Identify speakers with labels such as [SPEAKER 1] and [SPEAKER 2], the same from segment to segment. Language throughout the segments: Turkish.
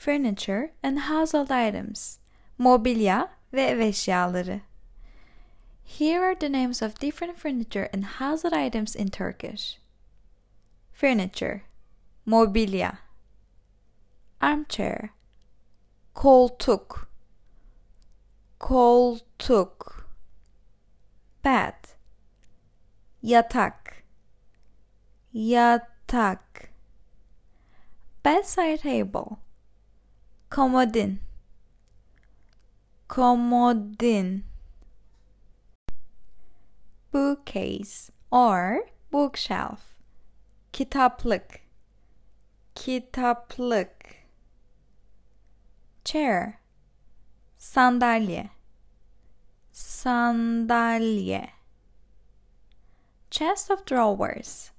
[SPEAKER 1] furniture and household items, mobilya ve ev eşyaları. Here are the names of different furniture and household items in Turkish. Furniture, mobilya, armchair, koltuk, koltuk, bed, yatak, yatak, bedside table, komodin, komodin, bookcase or bookshelf, kitaplık, kitaplık, chair, sandalye, sandalye, chest of drawers,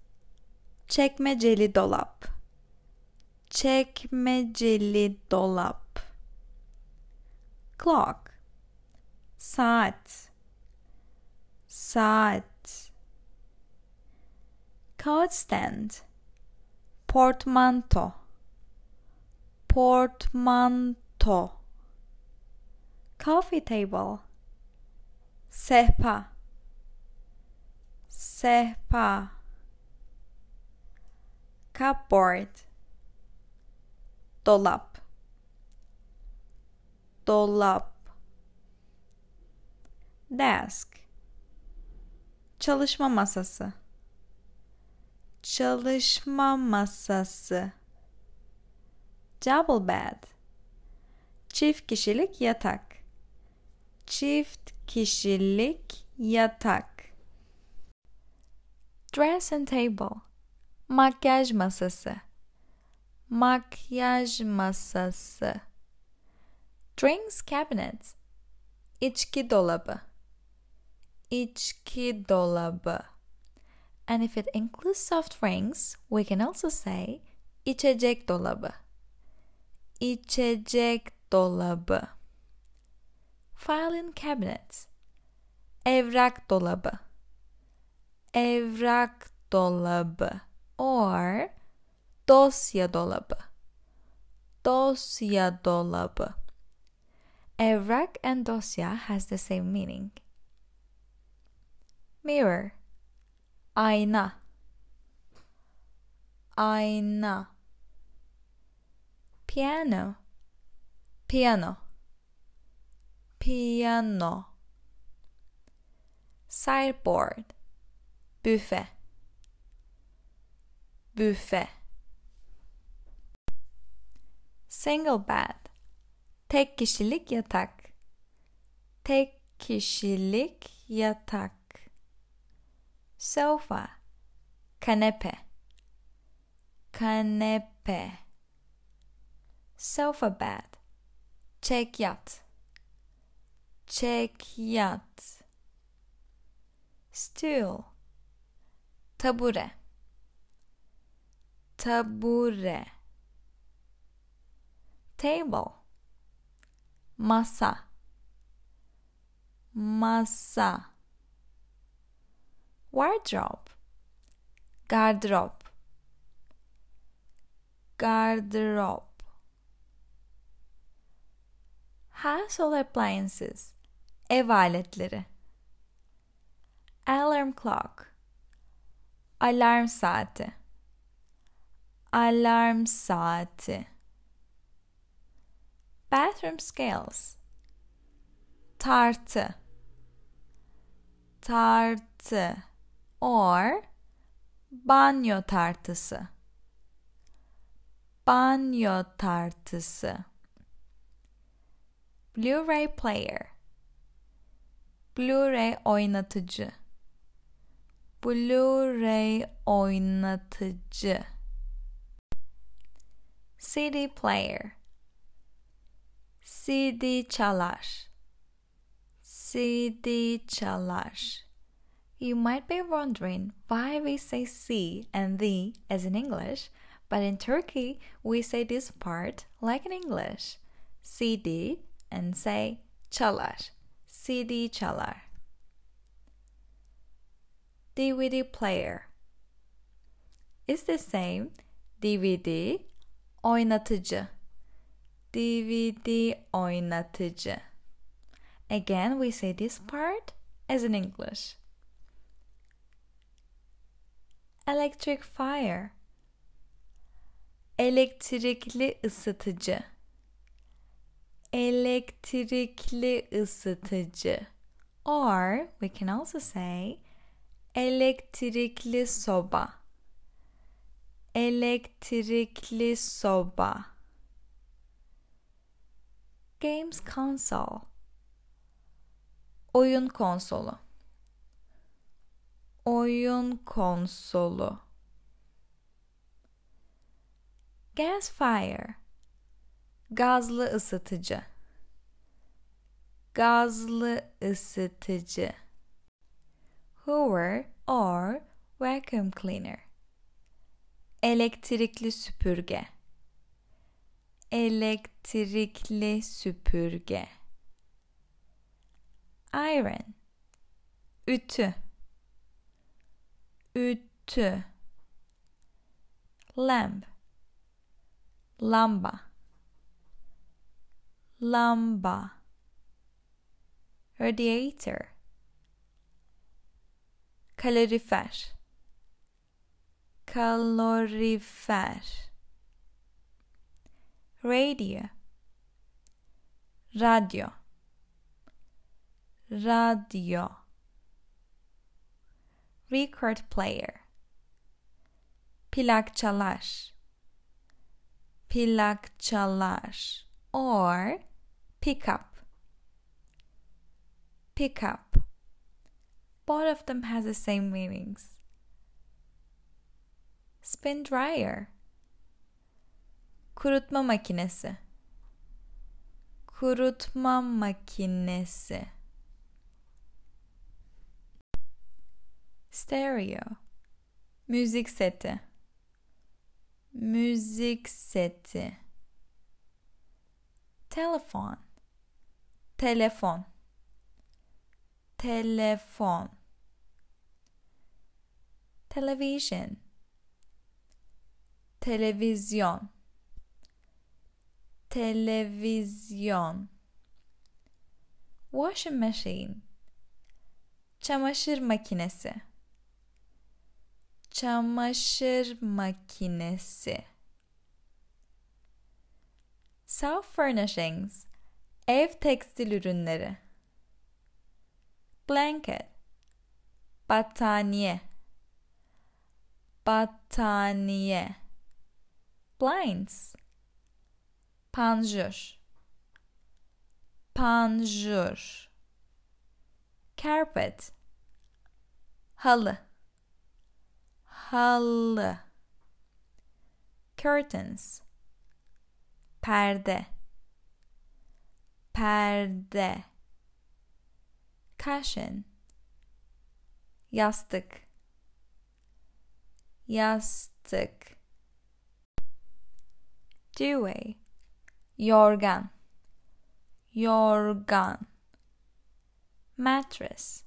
[SPEAKER 1] çekmeceli dolap, çekmeceli dolap, clock, saat, saat, coat stand, portmanto, portmanto, coffee table, sehpa, sehpa, cupboard, dolap, dolap, desk, çalışma masası, çalışma masası, double bed, çift kişilik yatak, çift kişilik yatak, dressing table, makyaj masası, makyaj masası, drinks cabinet, içki dolabı, içki dolabı. And if it includes soft drinks, we can also say içecek dolabı. İçecek dolabı. Filing cabinet. Evrak dolabı. Evrak dolabı. Or dosya dolabı. Dosya dolabı. Evrak and dosya has the same meaning. Mirror. Ayna. Ayna. Piano. Piano. Piano. Sideboard. Büfe. Büfe. Single bed. Tek kişilik yatak. Tek kişilik yatak. Sofa. Kanepe. Kanepe. Sofa bed. Çek yat. Çek yat. Stool. Tabure. Tabure. Table. Masa. Masa. Wardrobe. Gardırop. Gardırop. Household appliances. Ev aletleri. Alarm clock. Alarm saati. Alarm saati. Bathroom scales. Tartı. Tartı. Or banyo tartısı. Banyo tartısı. Blu-ray player. Blu-ray oynatıcı. Blu-ray oynatıcı. CD player. CD çalar. CD çalar. You might be wondering why we say C and the as in English, but in Turkey we say this part like in English. CD and say çalar. CD çalar. DVD player is the same DVD oynatıcı. DVD oynatıcı. Again, we say this part as in English. Electric fire. Elektrikli ısıtıcı. Elektrikli ısıtıcı. Or we can also say elektrikli soba. Elektrikli soba. Games console. Oyun konsolu. Oyun konsolu. Gas fire. Gazlı ısıtıcı. Gazlı ısıtıcı. Hoover or vacuum cleaner. Elektrikli süpürge. Elektrikli süpürge. Iron. Ütü. Ütü. Lamp. Lamba. Lamba. Radiator. Kalorifer. Kalorifer. Radio. Radio. Radio. Record player. Plak çalar. Plak çalar. Or pick up. Pick up. Both of them has the same meanings. Spin dryer. Kurutma makinesi. Kurutma makinesi. Stereo. Müzik seti. Müzik seti. Telefon. Telefon. Telefon. Television. Televizyon. Televizyon. Washing machine. Çamaşır makinesi. Çamaşır makinesi. Self furnishings. Ev tekstil ürünleri. Blanket. Battaniye. Battaniye. Blinds. Panjur. Panjur. Carpet. Halı. Halı. Curtains. Perde. Perde. Cushion. Yastık. Yastık. Duvet. Yorgan. Yorgan. Mattress.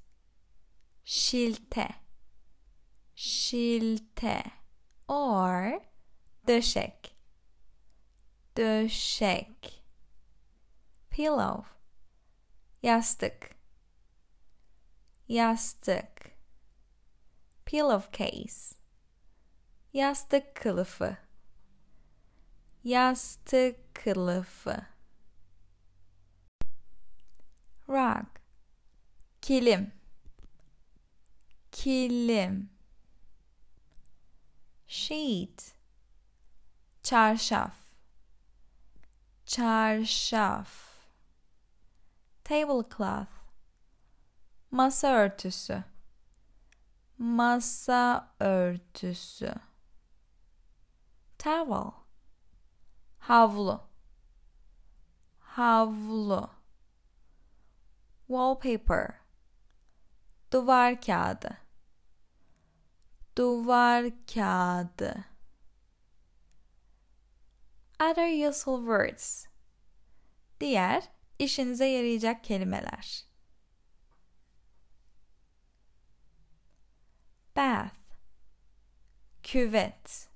[SPEAKER 1] Şilte. Şilte. Or döşek. Döşek. Pillow. Yastık. Yastık. Pillowcase. Yastık kılıfı. Yastık kılıfı. Rug. Kilim. Kilim. Sheet. Çarşaf. Çarşaf. Tablecloth. Masa örtüsü. Masa örtüsü. Towel. Havlu. Havlu. Wallpaper. Duvar kağıdı. Duvar kağıdı. Other useful words. Diğer işinize yarayacak kelimeler. Bath. Küvet.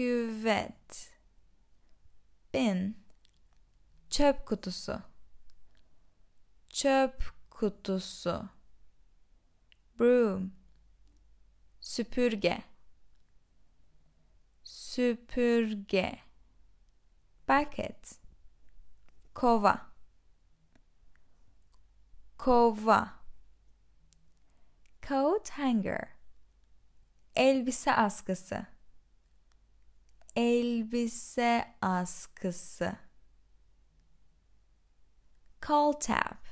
[SPEAKER 1] Küvet. bin. Çöp kutusu. Çöp kutusu. Broom. Süpürge. Süpürge. Bucket. Kova. Kova. Coat hanger. Elbise askısı elbise askısı. Call tap.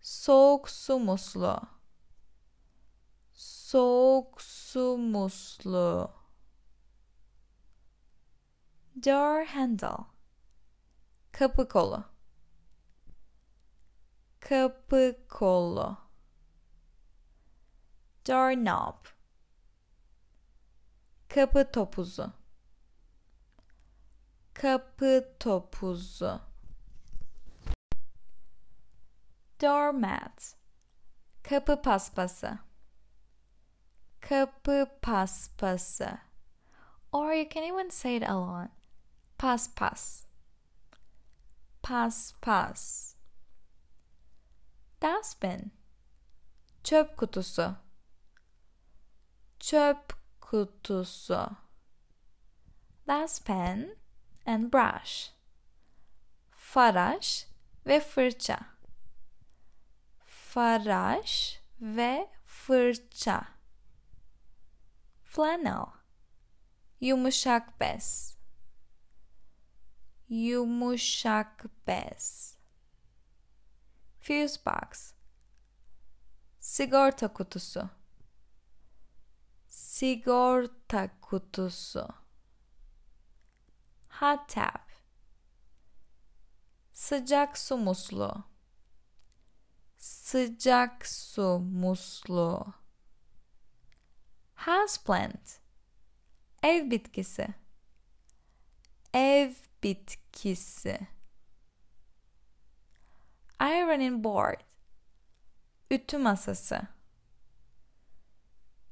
[SPEAKER 1] Soğuk su musluğu. Soğuk su musluğu. Door handle. Kapı kolu. Kapı kolu. Doorknob kapı topuzu. Kapı topuzu. Doormat. Kapı paspası. Kapı paspası. Or you can even say it alone. Paspas. Paspas. Dustbin. Çöp kutusu. Çöp kutusu. Dustpan and brush. Faraş ve fırça. Faraş ve fırça. Flannel. Yumuşak bez. Yumuşak bez. Fuse box. Sigorta kutusu sigorta kutusu hot tap. Sıcak su musluğu. Sıcak su musluğu. Houseplant. Ev bitkisi. Ev bitkisi. İroning board. Ütü masası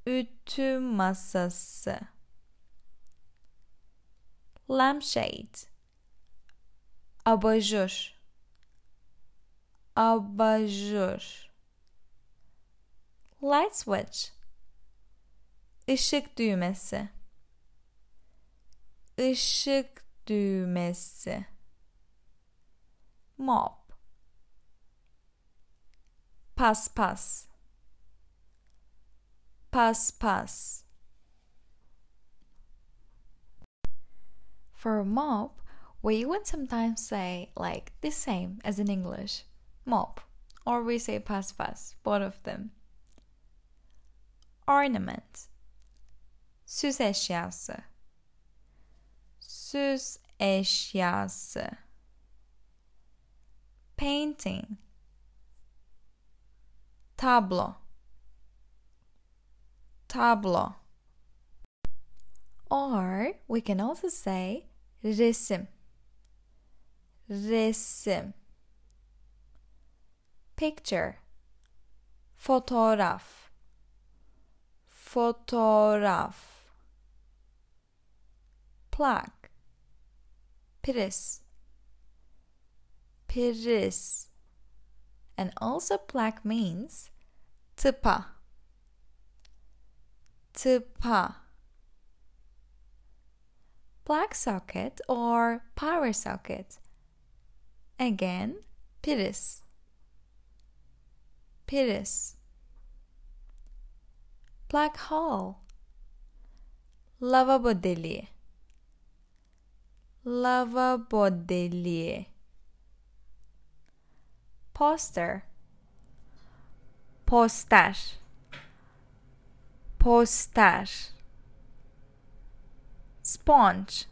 [SPEAKER 1] ütü masası. Lampshade. Abajur. Abajur. Light switch. Işık düğmesi. Işık düğmesi. Mop. Paspas paspas for mop we even sometimes say like the same as in english mop. Or we say paspas both of them. Ornament. Süs eşyası süs eşyası painting. Tablo tablo. Or we can also say resim. Resim. Picture. Fotoğraf fotoğraf plug priz priz and also plug means tıpa tıpa plug socket or power socket? Again priz priz plug hole. Lavabo deliği lavabo deliği poster. Poster poster. Sponge.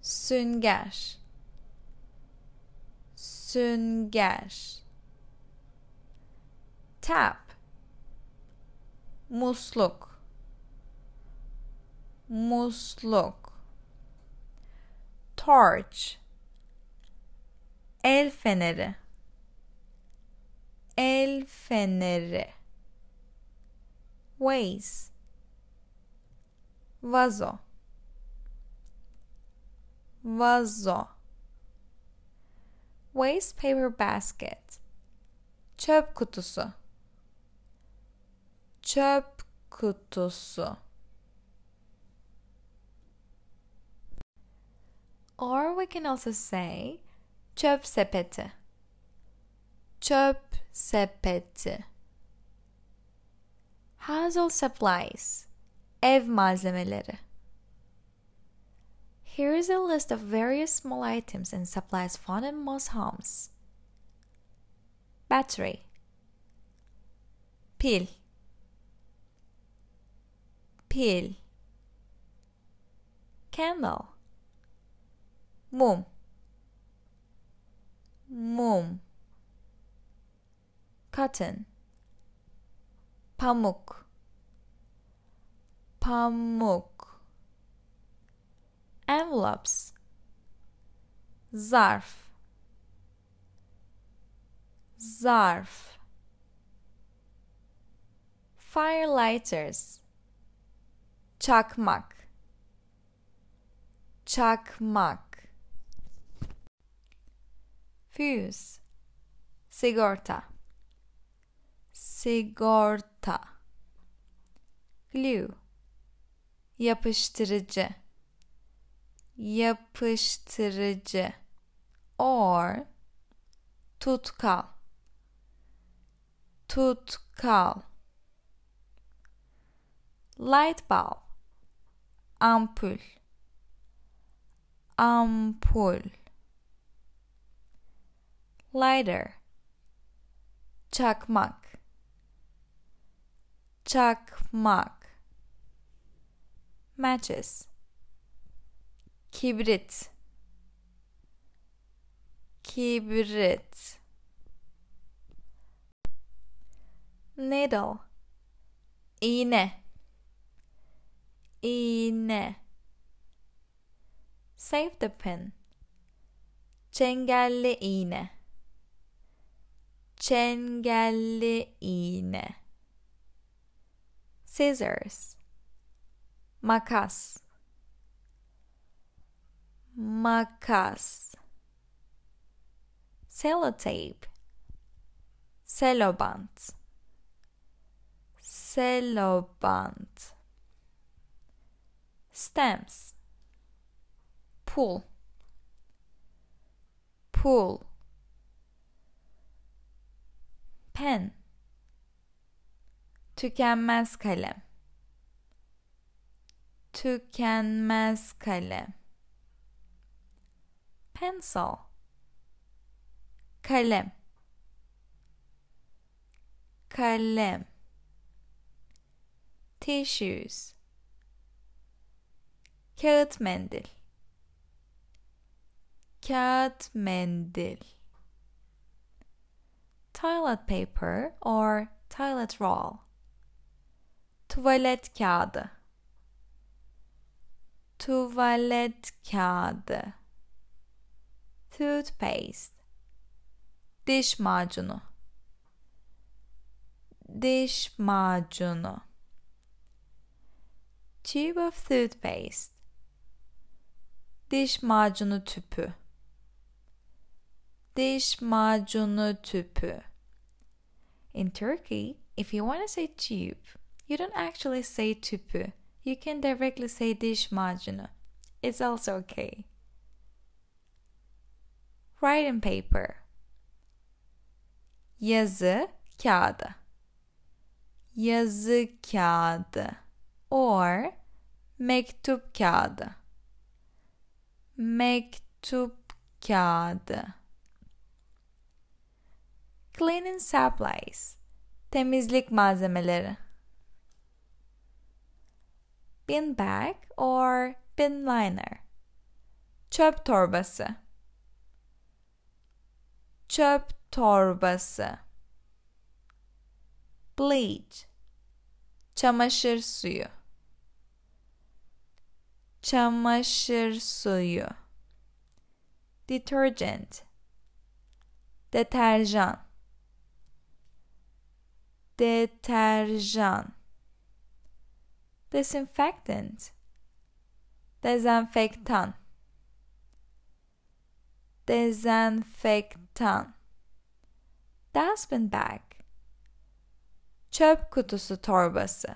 [SPEAKER 1] Sünger. Sünger. Tap. Musluk. Musluk. Torch. El feneri. El feneri vase vazo. Vazo. Waste paper basket. Çöp kutusu. Çöp kutusu. Or we can also say çöp sepeti. Çöp sepeti household supplies. Ev malzemeleri. Here is a list of various small items and supplies found in most homes. Battery. Pil. Pil. Candle. Mum. Mum. Cotton Pamuk. Pamuk. Envelopes. Zarf. Zarf. Firelighters çakmak. Çakmak. Fuse. Sigorta. Sigorta glue. Yapıştırıcı. Yapıştırıcı. Or. Tutkal. Tutkal. Light bulb. Ampul. Ampul. Lighter. Çakmak çakmak. Matches kibrit. Kibrit. Needle. İğne. İğne. Save the pin çengelli iğne. Çengelli iğne scissors. Makas makas sellotape. Selobant selobant stamps. Pull pull pen tükenmez kalem. Tükenmez kalem. Pencil. Kalem. Kalem. Tissues. Kağıt mendil. Kağıt mendil. Toilet paper or toilet roll tuvalet kağıdı. Tuvalet kağıdı. Toothpaste. Diş macunu. Diş macunu. Tube of toothpaste. Diş macunu tüpü. Diş macunu tüpü. İn Turkey if you want to say tube you don't actually say tüpü. You can directly say diş macunu. İt's also okay. Writing paper. Yazı kağıdı. Yazı kağıdı. Or mektup kağıdı. Mektup kağıdı. Cleaning supplies. Temizlik malzemeleri bin bag or bin liner. Çöp torbası. Çöp torbası. Bleach. Çamaşır suyu. Çamaşır suyu. Detergent. Deterjan. Deterjan disinfectant. Dezenfektan. Dezenfektan. Dustbin bag. Çöp kutusu torbası.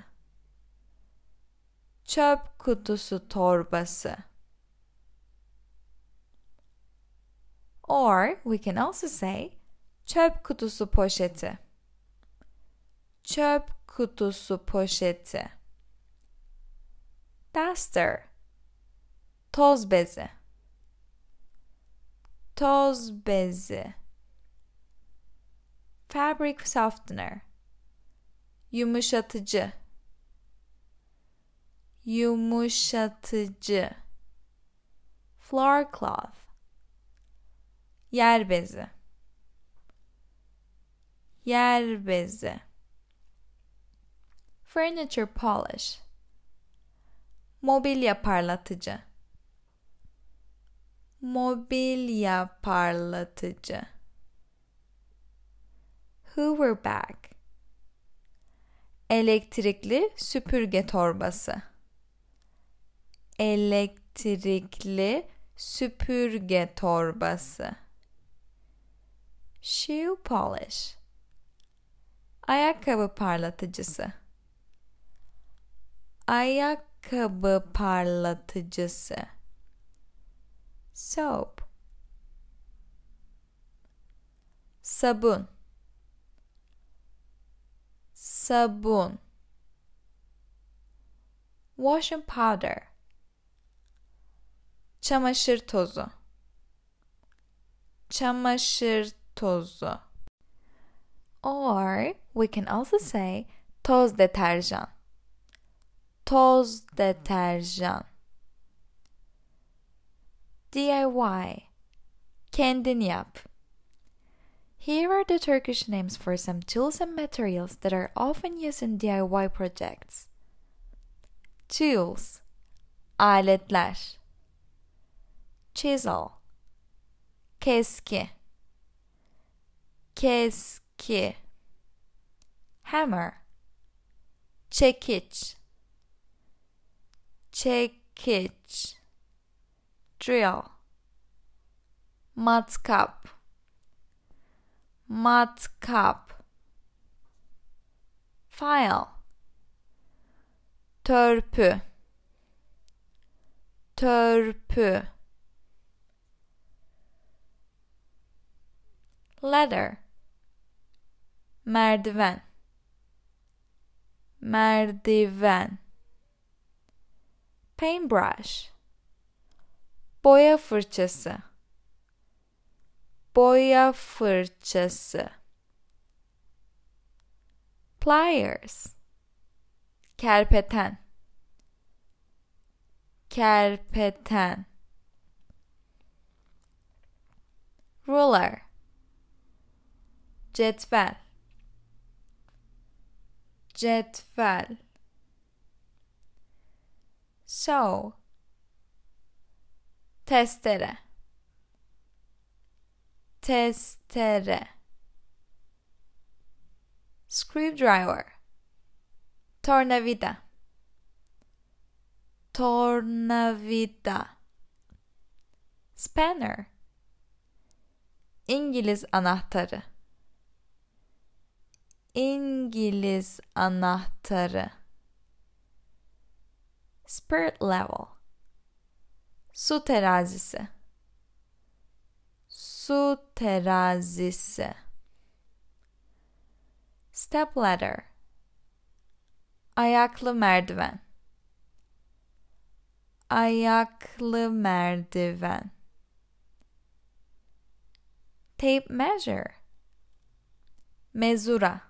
[SPEAKER 1] Çöp kutusu torbası. Or we can also say çöp kutusu poşeti. Çöp kutusu poşeti duster toz bezi. Toz bezi. Fabric softener. Yumuşatıcı. Yumuşatıcı. Floor cloth. Yer bezi. Yer bezi. Furniture polish mobilya parlatıcı. Mobilya parlatıcı. Hoover bag. Elektrikli süpürge torbası. Elektrikli süpürge torbası. Shoe polish. Ayakkabı parlatıcısı ayakkabı parlatıcısı. Soap. Sabun. Sabun. Washing powder. Çamaşır tozu. Çamaşır tozu. Or we can also say toz deterjan toz deterjan. DIY kendin yap. Here are the Turkish names for some tools and materials that are often used in DIY projects. Tools. Aletler. Chisel. Keski. Keski. Hammer. Çekiç çekiç drill. Matkap matkap file. Törpü. Törpü. Ladder merdiven. Merdiven paintbrush. Boya fırçası. Boya fırçası. Pliers. Kerpeten. Kerpeten. Ruler. Cetvel. Cetvel so testere. Testere. Screwdriver. Tornavida. Tornavida. Spanner. İngiliz anahtarı. İngiliz anahtarı spirit level. Su terazisi. Su terazisi. Step ladder. Ayaklı merdiven. Ayaklı merdiven. Tape measure. Mezura.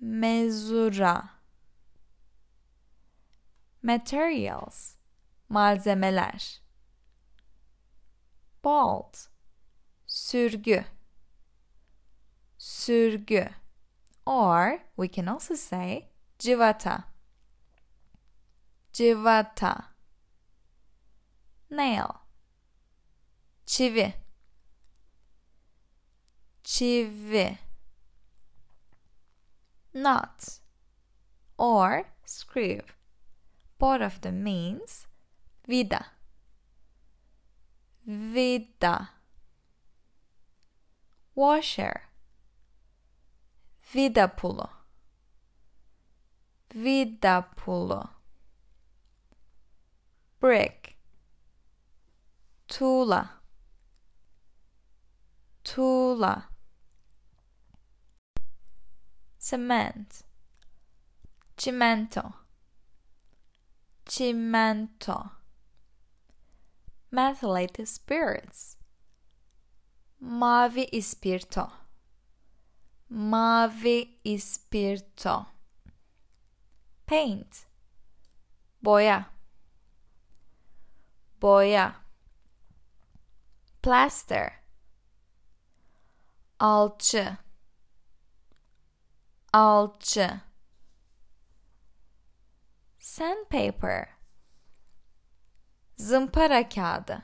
[SPEAKER 1] Mezura materials. Malzemeler. Bolt sürgü. Sürgü. Or we can also say civata. Civata. Nail. Çivi. Çivi. Nut or screw both of them means vida vida washer vida pulo. vida pulo. brick Tula. Tula. cement cimento cimento methylated spirits. Mavi ispirto mavi ispirto paint. Boya. Boya. Plaster. Alçı alçı sandpaper. Zımpara kağıdı.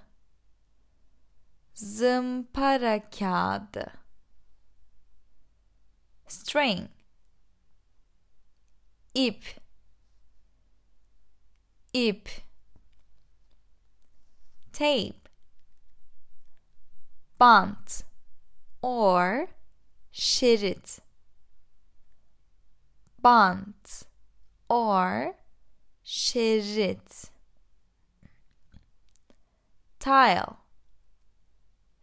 [SPEAKER 1] Zımpara kağıdı. String. Ip. Ip. Tape. Bant or şerit. Bant or şerit tile.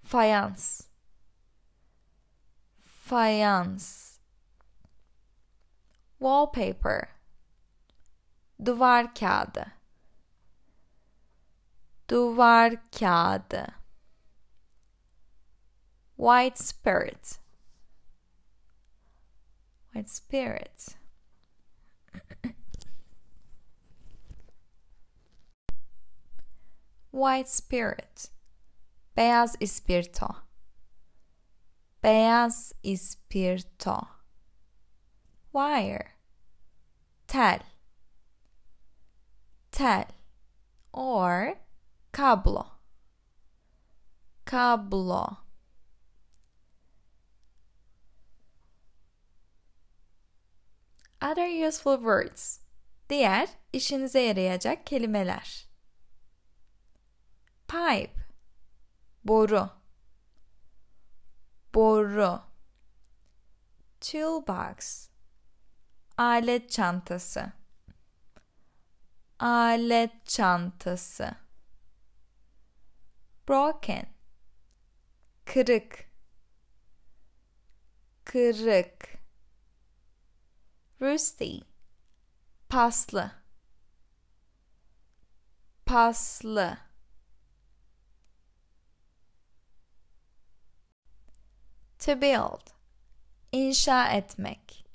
[SPEAKER 1] Fayans fayans wallpaper. Duvar kağıdı duvar kağıdı white spirit. White spirit white spirit. Beyaz ispirto. Beyaz ispirto. Wire. Tel. Tel. Or kablo. Kablo. Other useful words. Diğer işinize yarayacak kelimeler. Pipe. Boru. Boru. Toolbox. Alet çantası. Alet çantası. Broken. Kırık. Kırık rusty paslı paslı to build inşa etmek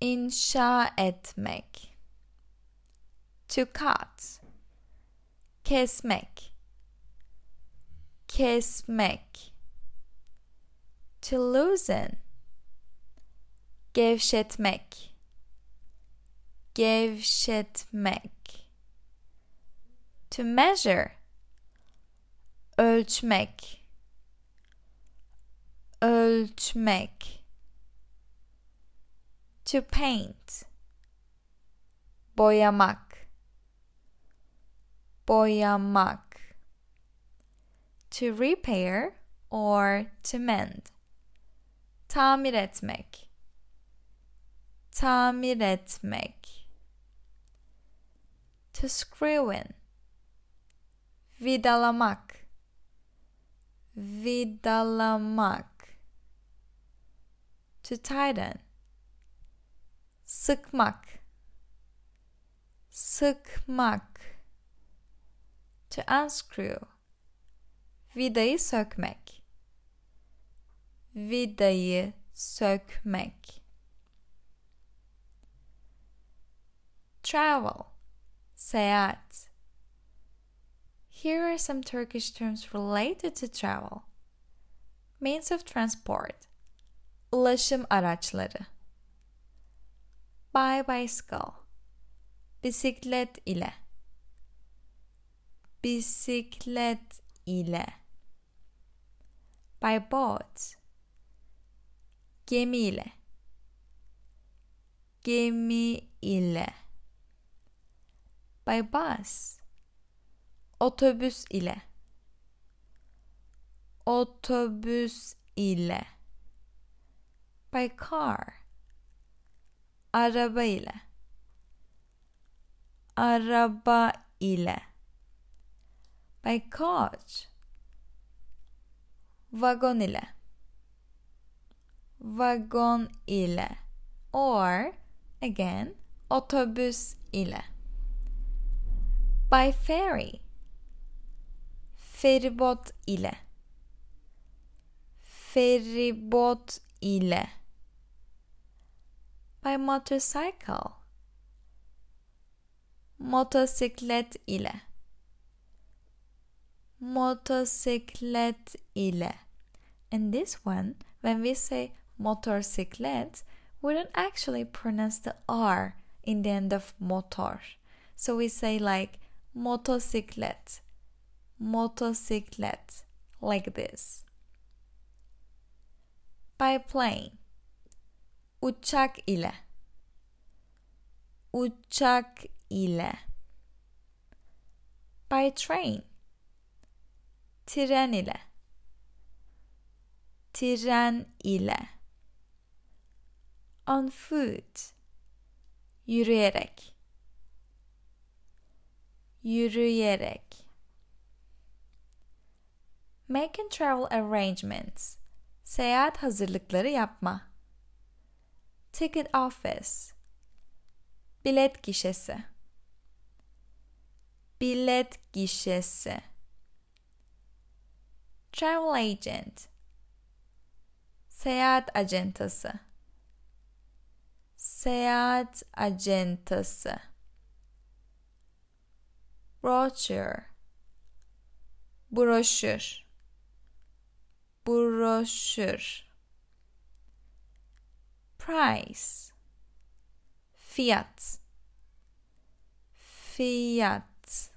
[SPEAKER 1] inşa etmek to cut kesmek kesmek to loosen gevşetmek gevşetmek to measure ölçmek ölçmek. To paint. Boyamak. Boyamak. To repair or to mend. Tamir etmek. Tamir etmek. To screw in. Vidalamak. Vidalamak to tighten sıkmak sıkmak to unscrew. Vidayı sökmek vidayı sökmek Travel, seyahat. Here are some Turkish terms related to travel. Means of transport, ulaşım araçları. By bicycle, bisiklet ile. Bisiklet ile. By boat, gemi ile. Gemi ile by bus otobüs ile otobüs ile by car. Araba ile. Araba ile. By coach. Vagon ile. Vagon ile. Or again otobüs ile. By ferry. Feribot ile. Feribot ile by motorcycle. Motosiklet ile. Motosiklet ile. And this one when we say motorsiklet we don't actually pronounce the r in the end of motor. So we say like motosiklet motosiklet like this. By plane uçak ile. Uçak ile. By train. Tren ile. Tren ile. On foot. Yürüyerek. Yürüyerek. Make and travel arrangements. Seyahat hazırlıkları yapma ticket office bilet gişesi. Bilet gişesi. Travel agent. Seyahat acentası. Seyahat acentası. Brochure. Broşür. Broşür price. Fiyat fiyat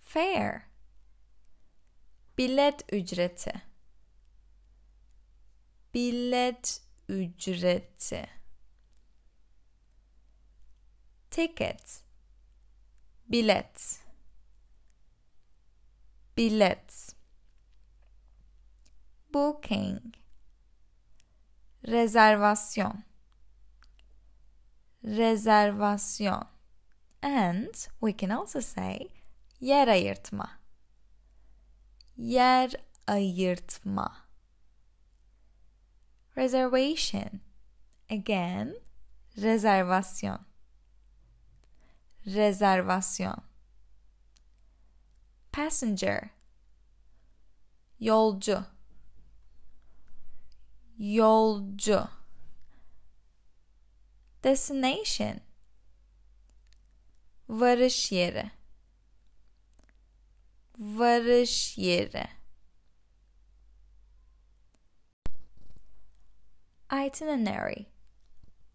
[SPEAKER 1] fare bilet ücreti. Bilet ücreti. Ticket. Bilet. Bilet. Booking rezervasyon rezervasyon and we can also say yer ayırtma. Yer ayırtma. Reservation. Again rezervasyon rezervasyon passenger. Yolcu yolcu. Destination. Varış yeri. Varış yeri. İtinerary.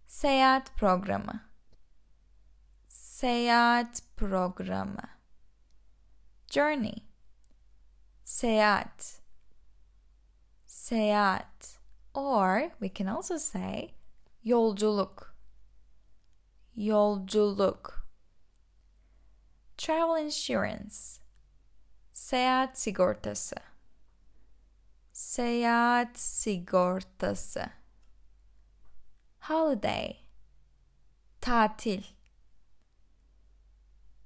[SPEAKER 1] Seyahat programı. Seyahat programı. Journey. Seyahat. Seyahat or we can also say yolculuk. Yolculuk. Travel insurance. Seyahat sigortası. Seyahat sigortası. Holiday. Tatil.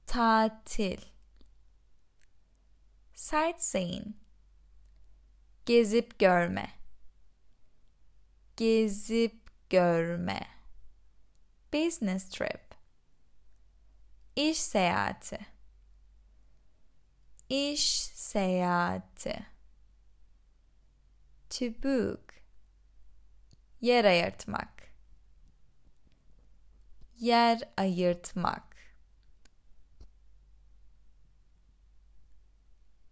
[SPEAKER 1] Tatil. Sightseeing. Gezip görme gezip görme. Business trip. İş seyahati. İş seyahati. To book. Yer ayırtmak. Yer ayırtmak.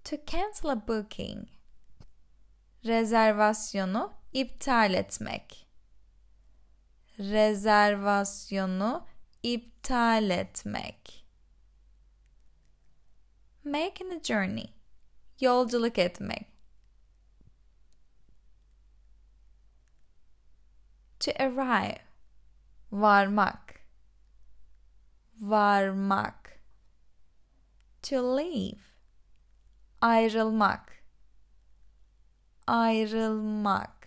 [SPEAKER 1] To cancel a booking. Rezervasyonu iptal etmek. Rezervasyonu iptal etmek. Making a journey. Yolculuk etmek. To arrive. Varmak. Varmak. To leave. Ayrılmak. Ayrılmak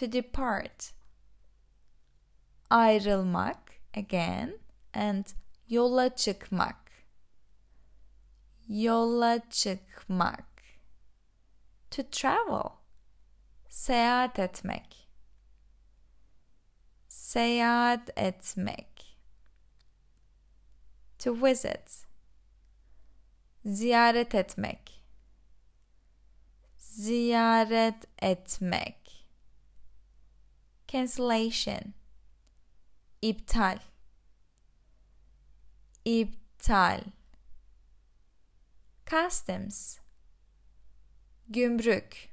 [SPEAKER 1] to depart. Ayrılmak again and yola çıkmak. Yola çıkmak. To travel. Seyahat etmek. Seyahat etmek. To visit. Ziyaret etmek. Ziyaret etmek cancellation. İptal. İptal. Customs. Gümrük.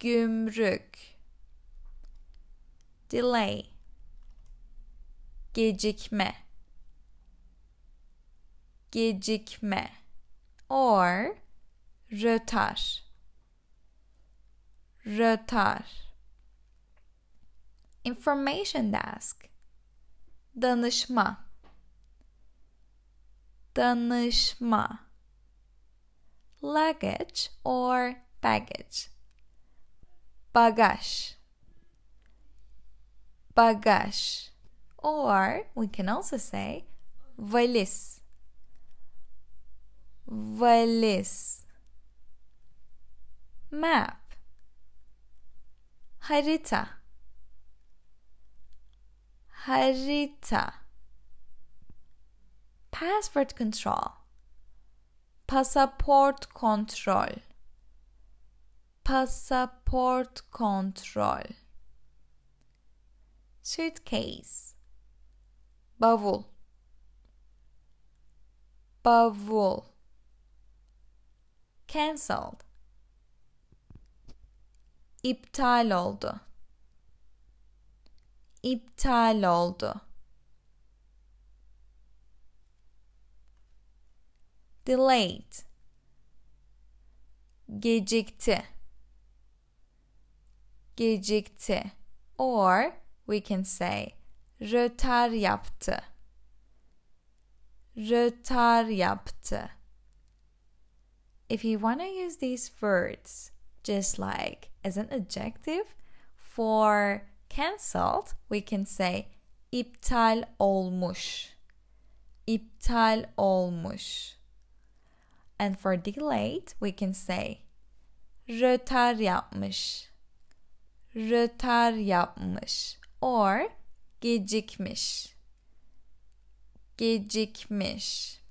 [SPEAKER 1] Gümrük. Delay. Gecikme. Gecikme. Or rötar. Rötar information desk. Danışma. Danışma. Luggage or baggage. Bagaj. Bagaj. Or we can also say valiz valiz map. Harita harita. Passport control. Pasaport kontrol pasaport kontrol suitcase. Bavul. Bavul. Cancelled. İptal oldu iptal oldu. Delayed. Gecikti. Gecikti. Or we can say rötar yaptı. Rötar yaptı. If you want to use these words just like as an adjective for cancelled we can say iptal olmuş. İptal olmuş. And for delayed we can say rötar yapmış. Rötar yapmış. Or gecikmiş. Gecikmiş